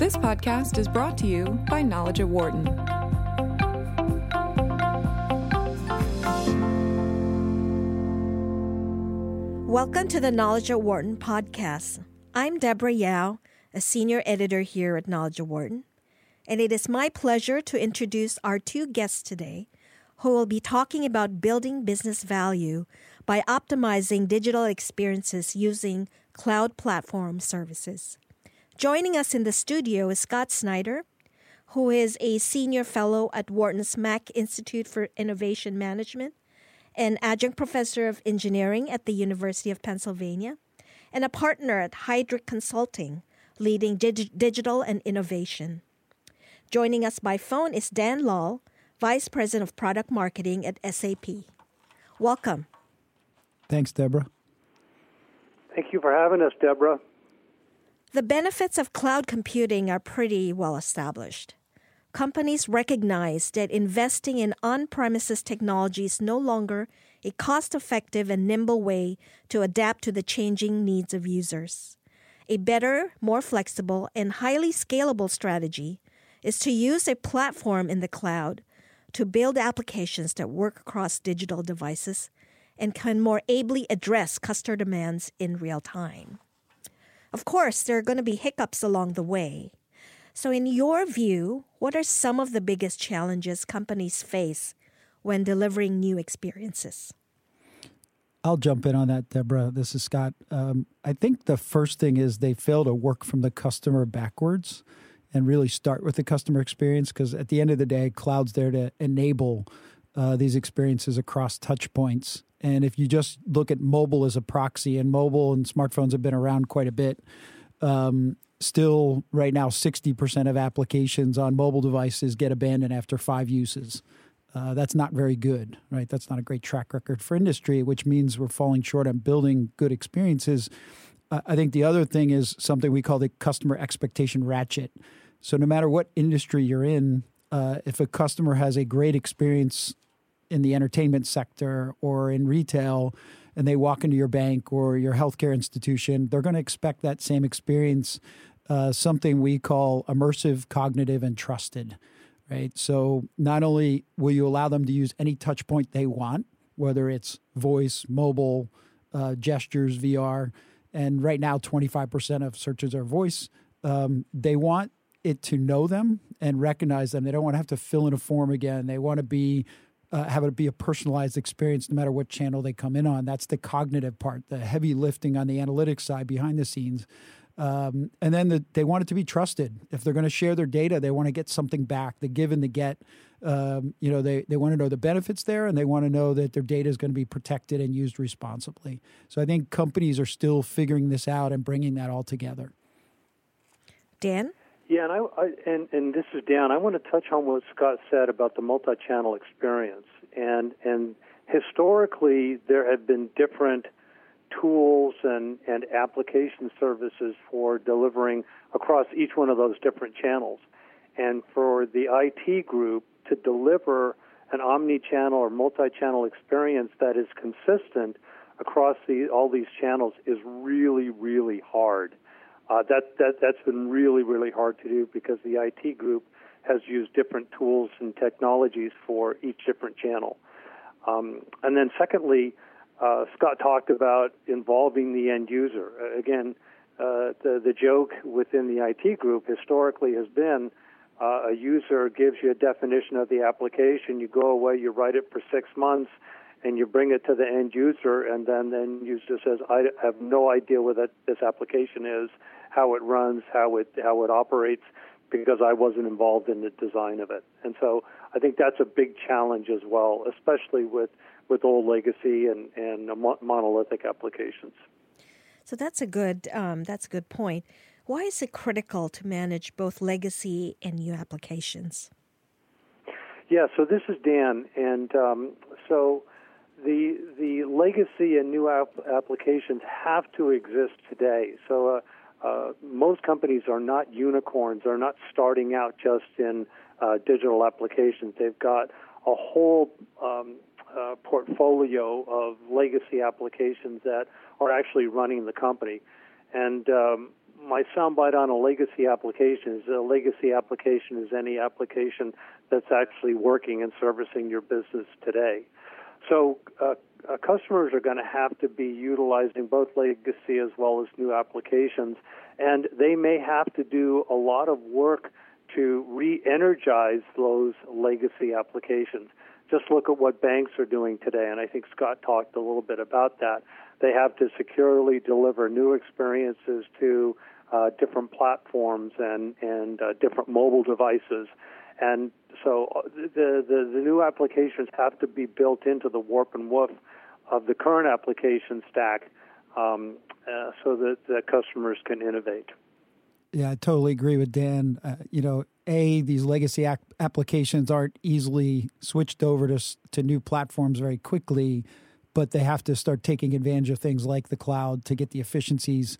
This podcast is brought to you by Knowledge at Wharton. Welcome to the Knowledge at Wharton podcast. I'm Deborah Yao, a senior editor here at Knowledge at Wharton, and it is my pleasure to introduce our two guests today who will be talking about building business value by optimizing digital experiences using cloud platform services. Joining us in the studio is Scott Snyder, who is a senior fellow at Wharton's Mack Institute for Innovation Management, an adjunct professor of engineering at the University of Pennsylvania, and a partner at Heidrick Consulting, leading dig- digital and innovation. Joining us by phone is Dan Lahl, Vice President of Product Marketing at SAP. Welcome. Thanks, Deborah. Thank you for having us, Deborah. The benefits of cloud computing are pretty well established. Companies recognize that investing in on premises technology is no longer a cost effective and nimble way to adapt to the changing needs of users. A better, more flexible, and highly scalable strategy is to use a platform in the cloud to build applications that work across digital devices and can more ably address customer demands in real time. Of course, there are going to be hiccups along the way. So, in your view, what are some of the biggest challenges companies face when delivering new experiences? I'll jump in on that, Deborah. This is Scott. Um, I think the first thing is they fail to work from the customer backwards and really start with the customer experience because at the end of the day, cloud's there to enable uh, these experiences across touch points. And if you just look at mobile as a proxy, and mobile and smartphones have been around quite a bit, um, still right now, 60% of applications on mobile devices get abandoned after five uses. Uh, that's not very good, right? That's not a great track record for industry, which means we're falling short on building good experiences. Uh, I think the other thing is something we call the customer expectation ratchet. So, no matter what industry you're in, uh, if a customer has a great experience in the entertainment sector or in retail and they walk into your bank or your healthcare institution, they're going to expect that same experience, uh, something we call immersive, cognitive, and trusted. Right. So not only will you allow them to use any touch point they want, whether it's voice, mobile, uh, gestures, VR, and right now 25% of searches are voice. Um, they want it to know them and recognize them. They don't want to have to fill in a form again. They want to be uh, have it be a personalized experience no matter what channel they come in on. That's the cognitive part, the heavy lifting on the analytics side behind the scenes. Um, and then the, they want it to be trusted. If they're going to share their data, they want to get something back. The give and the get. Um, you know, they, they want to know the benefits there, and they want to know that their data is going to be protected and used responsibly. So I think companies are still figuring this out and bringing that all together. Dan. Yeah, and I, I and and this is Dan. I want to touch on what Scott said about the multi-channel experience, and and historically there have been different tools and and application services for delivering across each one of those different channels, and for the IT group to deliver an omni-channel or multi-channel experience that is consistent across the, all these channels is really really hard. Uh, that that that's been really really hard to do because the IT group has used different tools and technologies for each different channel. Um, and then secondly, uh, Scott talked about involving the end user. Uh, again, uh, the the joke within the IT group historically has been. Uh, a user gives you a definition of the application. You go away, you write it for six months, and you bring it to the end user, and then then user says, "I have no idea where that, this application is, how it runs, how it how it operates, because I wasn't involved in the design of it. And so I think that's a big challenge as well, especially with with old legacy and and monolithic applications. So that's a good um, that's a good point. Why is it critical to manage both legacy and new applications? Yeah, so this is Dan, and um, so the the legacy and new ap- applications have to exist today. So uh, uh, most companies are not unicorns. They're not starting out just in uh, digital applications. They've got a whole um, uh, portfolio of legacy applications that are actually running the company. And um, my soundbite on a legacy application is a legacy application is any application that's actually working and servicing your business today. So uh, uh, customers are going to have to be utilizing both legacy as well as new applications, and they may have to do a lot of work to re-energize those legacy applications. Just look at what banks are doing today, and I think Scott talked a little bit about that. They have to securely deliver new experiences to uh, different platforms and and uh, different mobile devices, and so uh, the, the the new applications have to be built into the warp and woof of the current application stack, um, uh, so that the customers can innovate. Yeah, I totally agree with Dan. Uh, you know, a these legacy ac- applications aren't easily switched over to to new platforms very quickly, but they have to start taking advantage of things like the cloud to get the efficiencies.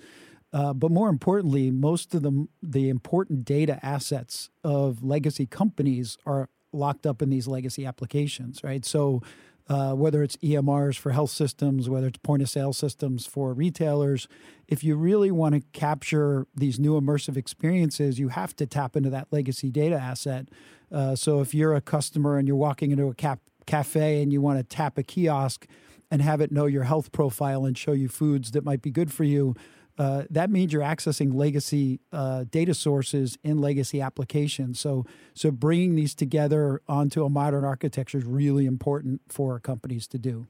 Uh, but more importantly, most of the the important data assets of legacy companies are locked up in these legacy applications, right? So uh, whether it's EMRs for health systems, whether it's point of sale systems for retailers, if you really want to capture these new immersive experiences, you have to tap into that legacy data asset. Uh, so if you're a customer and you're walking into a cap- cafe and you want to tap a kiosk and have it know your health profile and show you foods that might be good for you, uh, that means you're accessing legacy uh, data sources in legacy applications. So, so bringing these together onto a modern architecture is really important for companies to do.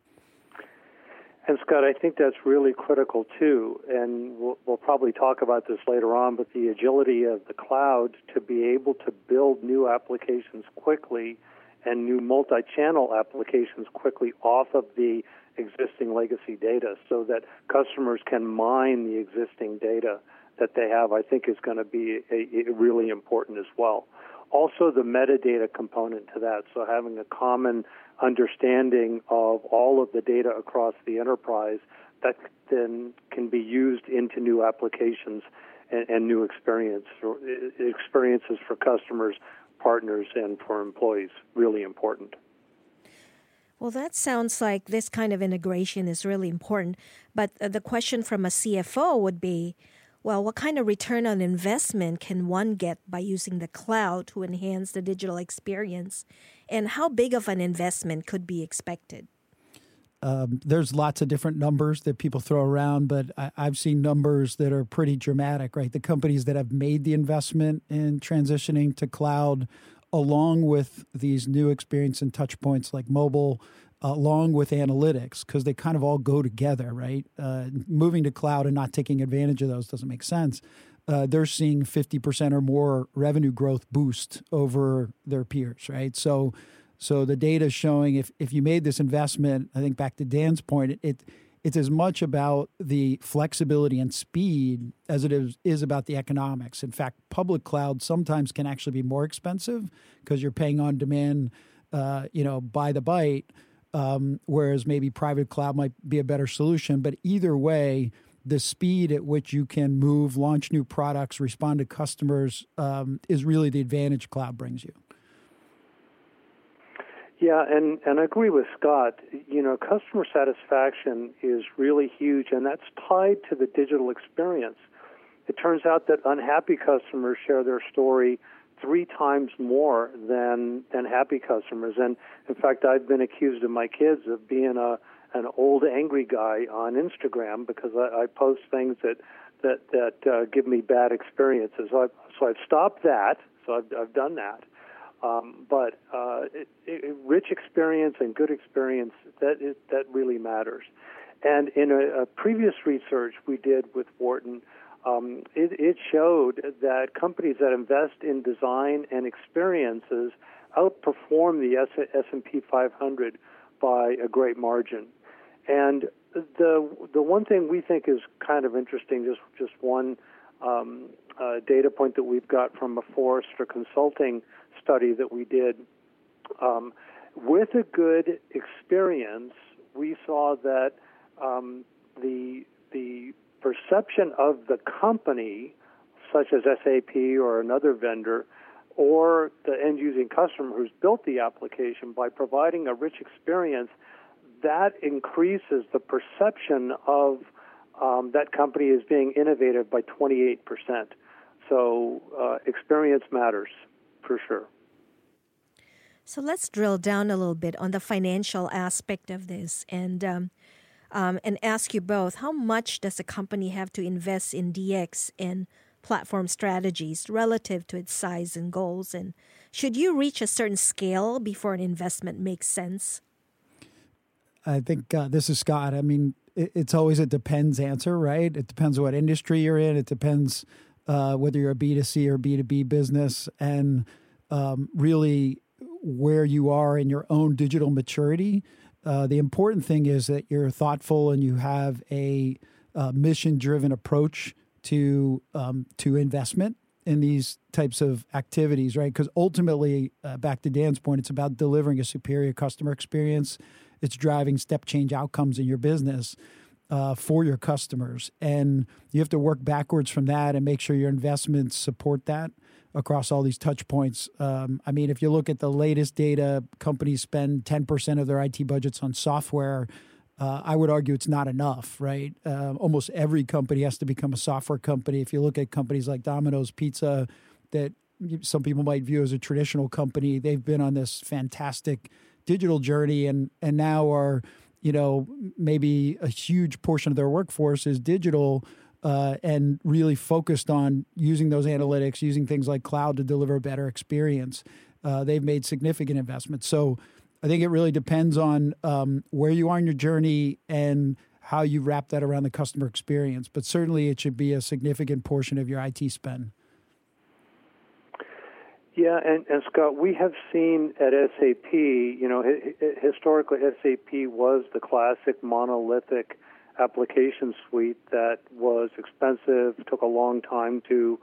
And Scott, I think that's really critical too. And we'll, we'll, probably talk about this later on. But the agility of the cloud to be able to build new applications quickly and new multi-channel applications quickly off of the existing legacy data so that customers can mine the existing data that they have, I think is going to be a, a really important as well. Also, the metadata component to that, so having a common understanding of all of the data across the enterprise that then can be used into new applications and, and new experience experiences for customers, partners, and for employees. Really important. Well, that sounds like this kind of integration is really important. But uh, the question from a CFO would be well, what kind of return on investment can one get by using the cloud to enhance the digital experience? And how big of an investment could be expected? Um, there's lots of different numbers that people throw around, but I, have seen numbers that are pretty dramatic, right? The companies that have made the investment in transitioning to cloud along with these new experience and touch points like mobile, along with analytics, because they kind of all go together, right? Uh, moving to cloud and not taking advantage of those doesn't make sense. Uh, they're seeing 50% or more revenue growth boost over their peers, right? So, so the data is showing if, if you made this investment, I think back to Dan's point, it, it it's as much about the flexibility and speed as it is, is about the economics. In fact, public cloud sometimes can actually be more expensive because you're paying on demand, uh, you know, by the byte, um, whereas maybe private cloud might be a better solution. But either way, the speed at which you can move, launch new products, respond to customers um, is really the advantage cloud brings you. Yeah, and, and I agree with Scott. You know, customer satisfaction is really huge, and that's tied to the digital experience. It turns out that unhappy customers share their story three times more than than happy customers. And in fact, I've been accused of my kids of being a an old angry guy on Instagram because I, I post things that that that uh, give me bad experiences. So I've, so I've stopped that. So I've I've done that. Um, but uh, it, it, rich experience and good experience that that really matters. And in a, a, previous research we did with Wharton, um, it, it, showed that companies that invest in design and experiences outperform the S&P 500 by a great margin. And the the one thing we think is kind of interesting, just just one um, uh, data point that we've got from a Forrester Consulting study that we did. Um, with a good experience, we saw that um, the the perception of the company, such as SAP or another vendor, or the end using customer who's built the application by providing a rich experience, that increases the perception of um, that company is being innovative by 28%. So uh, experience matters for sure. So let's drill down a little bit on the financial aspect of this and um, um, and ask you both how much does a company have to invest in DX and platform strategies relative to its size and goals? And should you reach a certain scale before an investment makes sense? I think uh, this is Scott. I mean, it, it's always a depends answer, right? It depends what industry you're in. It depends uh, whether you're a B2C or B2B business. And um, really, where you are in your own digital maturity. Uh, the important thing is that you're thoughtful and you have a uh, mission driven approach to um, to investment in these types of activities, right? Because ultimately, uh, back to Dan's point, it's about delivering a superior customer experience. It's driving step change outcomes in your business uh, for your customers, and you have to work backwards from that and make sure your investments support that across all these touch points. Um, I mean, if you look at the latest data, companies spend 10% of their IT budgets on software. Uh, I would argue it's not enough, right? Uh, almost every company has to become a software company. If you look at companies like Domino's Pizza, that some people might view as a traditional company, they've been on this fantastic digital journey, and and now are, you know, maybe a huge portion of their workforce is digital uh, and really focused on using those analytics, using things like cloud to deliver a better experience. Uh, they've made significant investments. So I think it really depends on um, where you are in your journey and how you wrap that around the customer experience. But certainly it should be a significant portion of your IT spend. Yeah, and, and Scott, we have seen at SAP, you know, historically SAP was the classic monolithic application suite that was expensive, took a long time to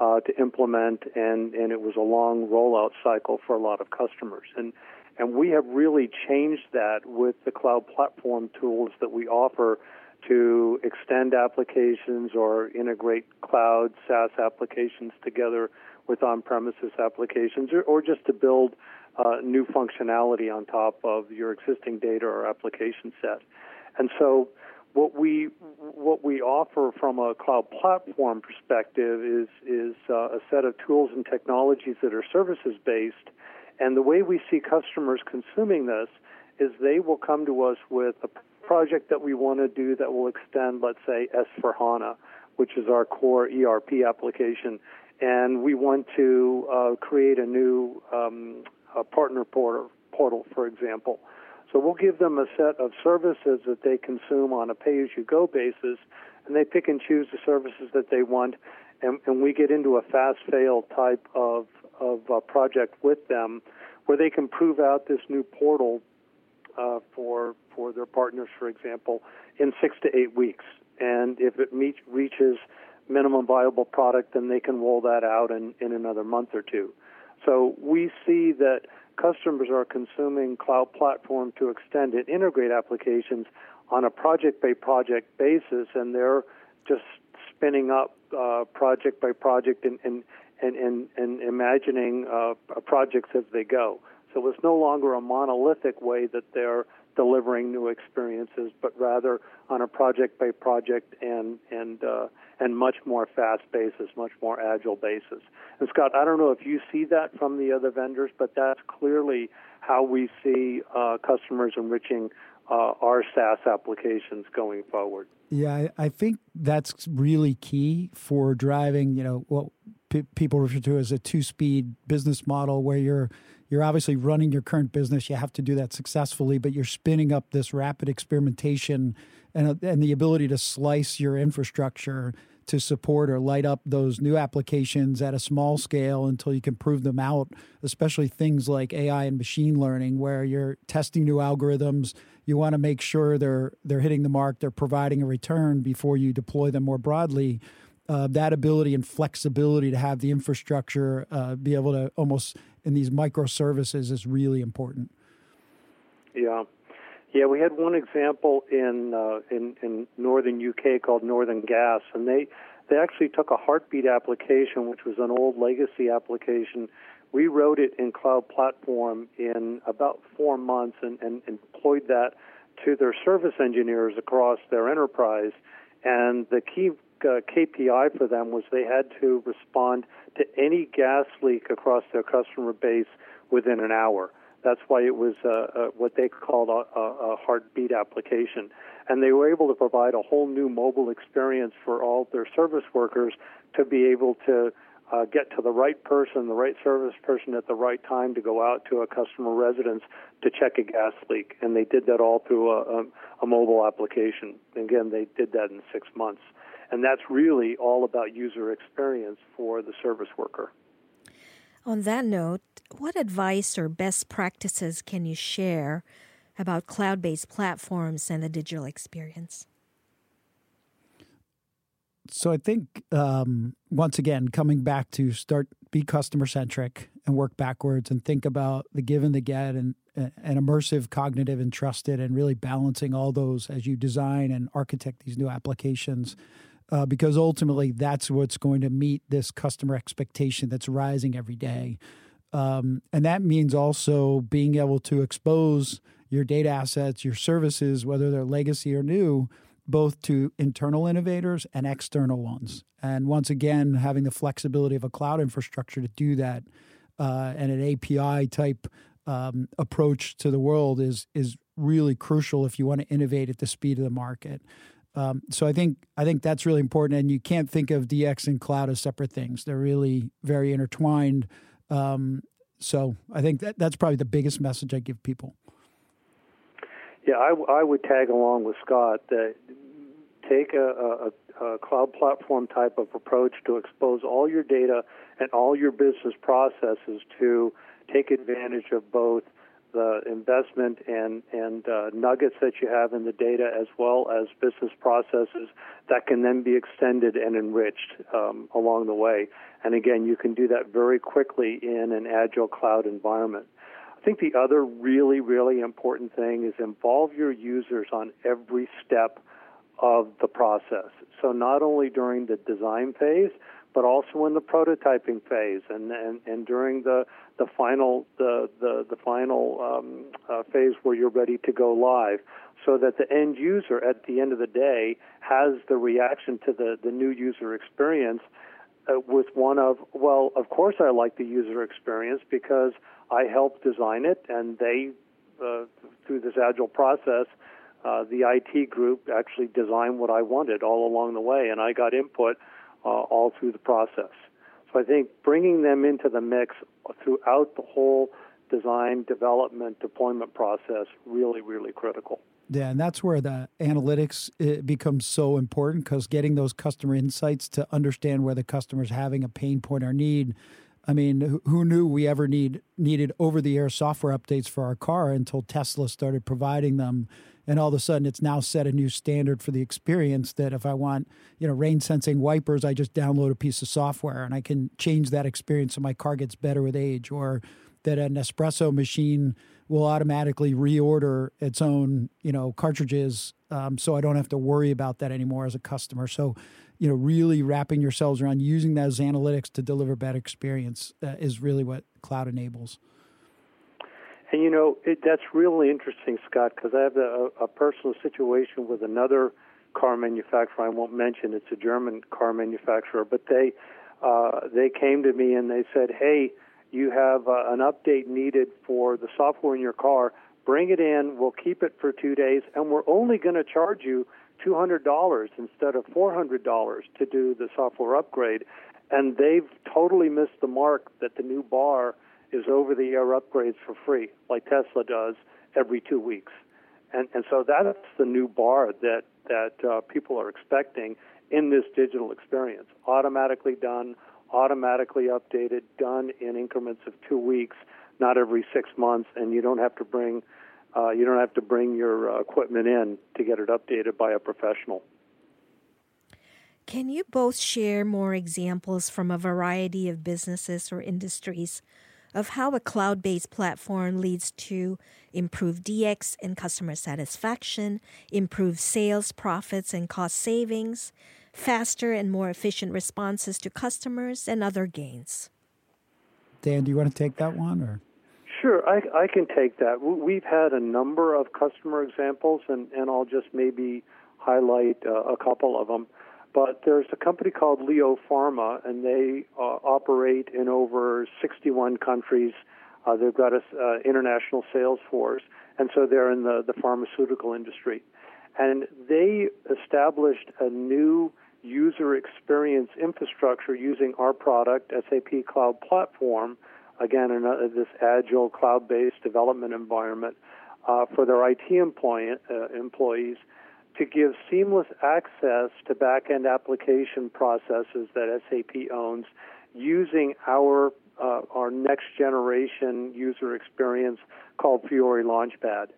uh, to implement, and and it was a long rollout cycle for a lot of customers. And and we have really changed that with the cloud platform tools that we offer to extend applications or integrate cloud SaaS applications together with on-premises applications, or, or just to build uh, new functionality on top of your existing data or application set. And so what we what we offer from a cloud platform perspective is is uh, a set of tools and technologies that are services based, and the way we see customers consuming this is they will come to us with a project that we want to do that will extend, let's say, S for HANA, which is our core ERP application, and we want to uh, create a new um, a partner portal, portal, for example. So we'll give them a set of services that they consume on a pay-as-you-go basis, and they pick and choose the services that they want, and, and we get into a fast-fail type of of uh, project with them, where they can prove out this new portal uh, for for their partners, for example, in six to eight weeks. And if it meets, reaches minimum viable product, then they can roll that out in, in another month or two. So we see that customers are consuming cloud platform to extend and integrate applications on a project by project basis, and they're just spinning up uh, project by project and and and and, and imagining uh, projects as they go. So it's no longer a monolithic way that they're delivering new experiences, but rather on a project by project and and uh, and much more fast basis, much more agile basis. And Scott, I don't know if you see that from the other vendors, but that's clearly how we see uh, customers enriching uh, our SaaS applications going forward. Yeah, I, I, think that's really key for driving, you know, what p- people refer to as a two-speed business model, where you're you're obviously running your current business. You have to do that successfully, but you're spinning up this rapid experimentation and and the ability to slice your infrastructure to support or light up those new applications at a small scale until you can prove them out, especially things like AI and machine learning where you're testing new algorithms, you want to make sure they're they're hitting the mark, they're providing a return before you deploy them more broadly. Uh, that ability and flexibility to have the infrastructure uh, be able to almost in these microservices is really important. Yeah, yeah, we had one example in uh, in in northern UK called Northern Gas, and they they actually took a heartbeat application, which was an old legacy application. We wrote it in Cloud Platform in about four months, and, and, and that to their service engineers across their enterprise. and the key uh, KPI for them was they had to respond to any gas leak across their customer base within an hour. That's why it was uh, uh, what they called a, a, heartbeat application. And they were able to provide a whole new mobile experience for all their service workers to be able to uh, get to the right person, the right service person at the right time to go out to a customer residence to check a gas leak. And they did that all through a, a, a mobile application. Again, they did that in six months. And that's really all about user experience for the service worker. On that note, what advice or best practices can you share about cloud based platforms and the digital experience? So I think um, once again, coming back to start be customer centric and work backwards and think about the give and the get and and immersive, cognitive, and trusted, and really balancing all those as you design and architect these new applications uh, because ultimately that's what's going to meet this customer expectation that's rising every day. Um, and that means also being able to expose your data assets, your services, whether they're legacy or new, both to internal innovators and external ones. And once again, having the flexibility of a cloud infrastructure to do that uh, and an API type um, approach to the world is is really crucial if you want to innovate at the speed of the market. Um, so I think I think that's really important, and you can't think of DX and cloud as separate things. They're really very intertwined. Um, so I think that that's probably the biggest message I give people. Yeah, I, I would tag along with Scott that take a, a, a cloud platform type of approach to expose all your data and all your business processes to take advantage of both the investment and and uh, nuggets that you have in the data, as well as business processes that can then be extended and enriched um, along the way. And again, you can do that very quickly in an agile cloud environment. I think the other really, really important thing is involve your users on every step of the process. So not only during the design phase, but also in the prototyping phase. And, and, and during the, the final the, the, the final um, uh, phase where you're ready to go live so that the end user at the end of the day has the reaction to the, the new user experience uh, with one of well of course I like the user experience because I helped design it and they uh, through this agile process uh, the IT group actually designed what I wanted all along the way. And I got input uh, all through the process. So I think bringing them into the mix throughout the whole design, development, deployment process really, really critical. Yeah, and that's where the analytics becomes so important because getting those customer insights to understand where the customer's having a pain point or need. I mean, who knew we ever need needed over the air software updates for our car until Tesla started providing them and all of a sudden it's now set a new standard for the experience that if I want, you know, rain sensing wipers, I just download a piece of software and I can change that experience so my car gets better with age or that an espresso machine will automatically reorder its own, you know, cartridges um, so I don't have to worry about that anymore as a customer. So, you know, really wrapping yourselves around using those analytics to deliver better experience uh, is really what cloud enables. And you know, it, that's really interesting, Scott, because I have a, a personal situation with another car manufacturer. I won't mention it's a German car manufacturer, but they uh, they came to me and they said, "Hey, you have uh, an update needed for the software in your car. Bring it in. We'll keep it for two days, and we're only going to charge you two hundred dollars instead of four hundred dollars to do the software upgrade." And they've totally missed the mark that the new bar is over the air upgrades for free, like Tesla does every two weeks. And, and so that's the new bar that, that uh, people are expecting in this digital experience. Automatically done, automatically updated, done in increments of two weeks, not every six months, and you don't have to bring uh, you don't have to bring your uh, equipment in to get it updated by a professional. Can you both share more examples from a variety of businesses or industries of how a cloud based platform leads to improved DX and customer satisfaction, improved sales, profits, and cost savings, faster and more efficient responses to customers, and other gains. Dan, do you want to take that one or? Sure, I, I can take that. We've had a number of customer examples, and, and I'll just maybe highlight uh, a couple of them. But there's a company called Leo Pharma, and they uh, operate in over 61 countries. Uh, they've got an uh, international sales force, and so they're in the, the pharmaceutical industry. And they established a new user experience infrastructure using our product, SAP Cloud Platform, again, in this agile cloud based development environment uh, for their IT uh, employees to give seamless access to back end application processes that SAP owns using our uh, our next generation user experience called Fiori Launchpad.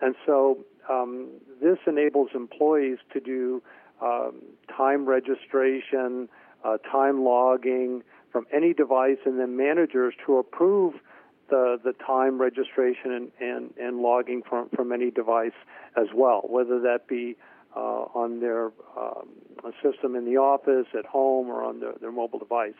And so um, this enables employees to do um, time registration, uh, time logging from any device, and then managers to approve the, the time registration and, and, and logging from, from any device as well, whether that be uh, on their um, system in the office, at home, or on their, their mobile device.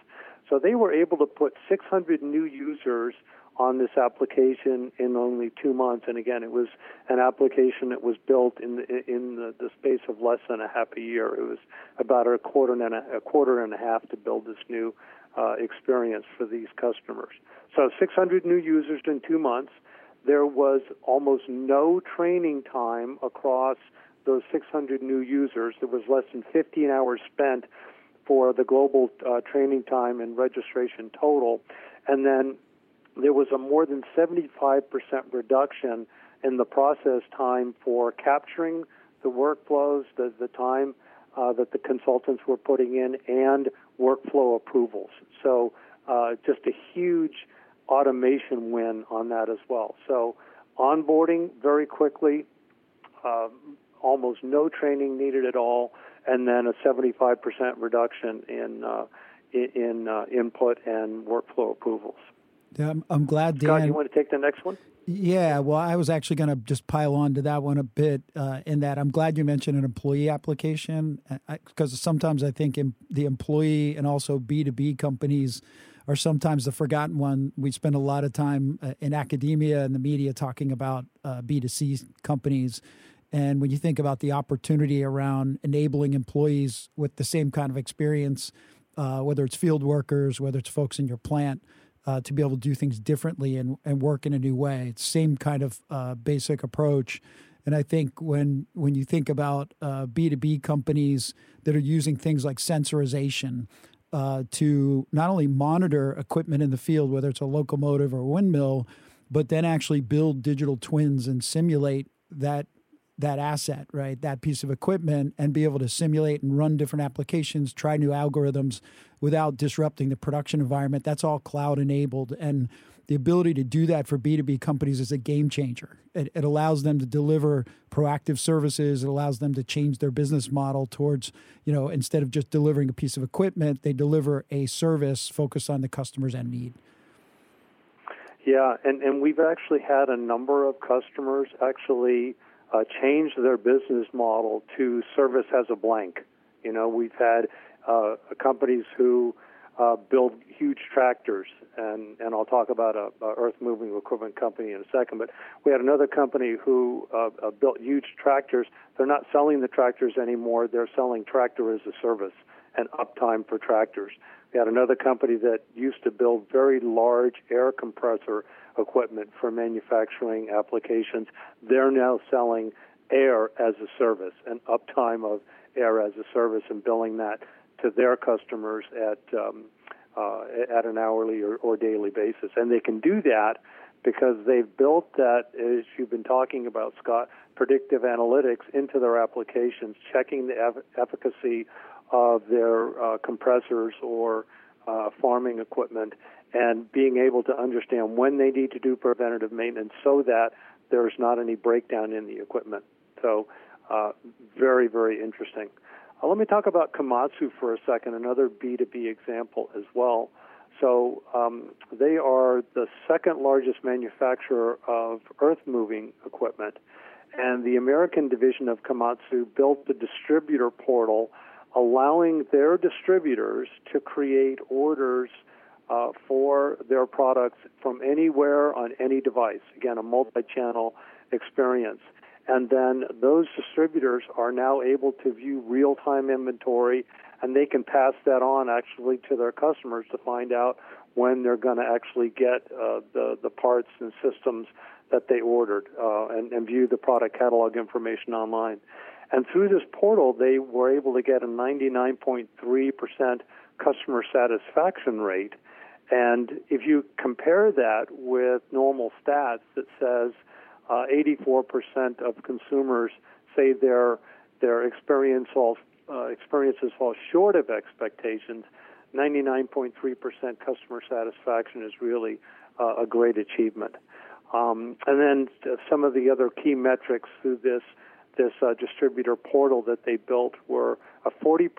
So they were able to put 600 new users on this application in only two months. And again, it was an application that was built in the, in the, the space of less than a half a year. It was about a quarter and a, a quarter and a half to build this new uh, experience for these customers. So 600 new users in two months. There was almost no training time across those 600 new users. There was less than 15 hours spent for the global uh, training time and registration total. And then there was a more than 75% reduction in the process time for capturing the workflows, the, the time uh, that the consultants were putting in, and workflow approvals. So, uh, just a huge automation win on that as well. So, onboarding very quickly, uh, almost no training needed at all, and then a 75% reduction in uh, in uh, input and workflow approvals. Yeah, I'm, I'm glad, Dan. Scott, you want to take the next one? Yeah, well, I was actually going to just pile on to that one a bit. Uh, in that, I'm glad you mentioned an employee application because sometimes I think in the employee and also B2B companies are sometimes the forgotten one. We spend a lot of time uh, in academia and the media talking about uh, B2C companies. And when you think about the opportunity around enabling employees with the same kind of experience, uh, whether it's field workers, whether it's folks in your plant, uh, to be able to do things differently and, and work in a new way. It's same kind of uh, basic approach. And I think when when you think about B two B companies that are using things like sensorization uh, to not only monitor equipment in the field, whether it's a locomotive or a windmill, but then actually build digital twins and simulate that that asset, right? That piece of equipment and be able to simulate and run different applications, try new algorithms without disrupting the production environment. That's all cloud enabled. And the ability to do that for B2B companies is a game changer. It, it, allows them to deliver proactive services. It allows them to change their business model towards, you know, instead of just delivering a piece of equipment, they deliver a service focused on the customer's end need. Yeah, and, and we've actually had a number of customers actually uh, change their business model to service as a blank. You know, we've had uh, companies who uh, build huge tractors, and, and I'll talk about a, a earth moving equipment company in a second. But we had another company who uh, uh, built huge tractors. They're not selling the tractors anymore. They're selling tractor as a service and uptime for tractors. Had another company that used to build very large air compressor equipment for manufacturing applications. They're now selling air as a service and uptime of air as a service and billing that to their customers at um, uh, at an hourly or, or daily basis. And they can do that because they've built that, as you've been talking about, Scott, predictive analytics into their applications, checking the eff- efficacy of their uh, compressors or uh, farming equipment and being able to understand when they need to do preventative maintenance so that there's not any breakdown in the equipment. So, uh, very, very interesting. Uh, let me talk about Komatsu for a second, another B2B example as well. So, um, they are the second largest manufacturer of earth moving equipment. And the American division of Komatsu built the distributor portal, allowing their distributors to create orders uh, for their products from anywhere on any device. Again, a multi channel experience. And then those distributors are now able to view real time inventory and they can pass that on actually to their customers to find out when they're going to actually get uh, the, the parts and systems that they ordered uh, and, and view the product catalog information online. And through this portal, they were able to get a 99.3% customer satisfaction rate. And if you compare that with normal stats that says uh, 84% of consumers say their their experience uh, experiences fall short of expectations, 99.3% customer satisfaction is really uh, a great achievement. Um, and then some of the other key metrics through this this uh, distributor portal that they built were a 40%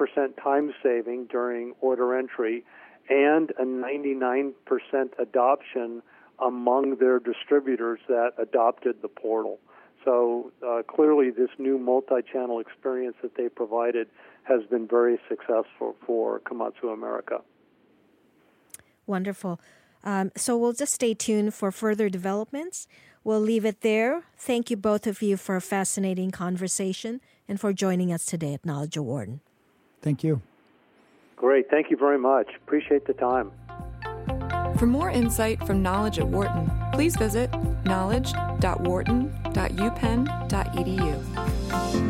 time saving during order entry and a 99% adoption among their distributors that adopted the portal. So uh, clearly, this new multi-channel experience that they provided has been very successful for Komatsu America. Wonderful. Um, so we'll just stay tuned for further developments. We'll leave it there. Thank you both of you for a fascinating conversation and for joining us today at Knowledge of Wharton. Thank you. Great. Thank you very much. Appreciate the time. For more insight from Knowledge at Wharton, please visit knowledge.wharton.upenn.edu.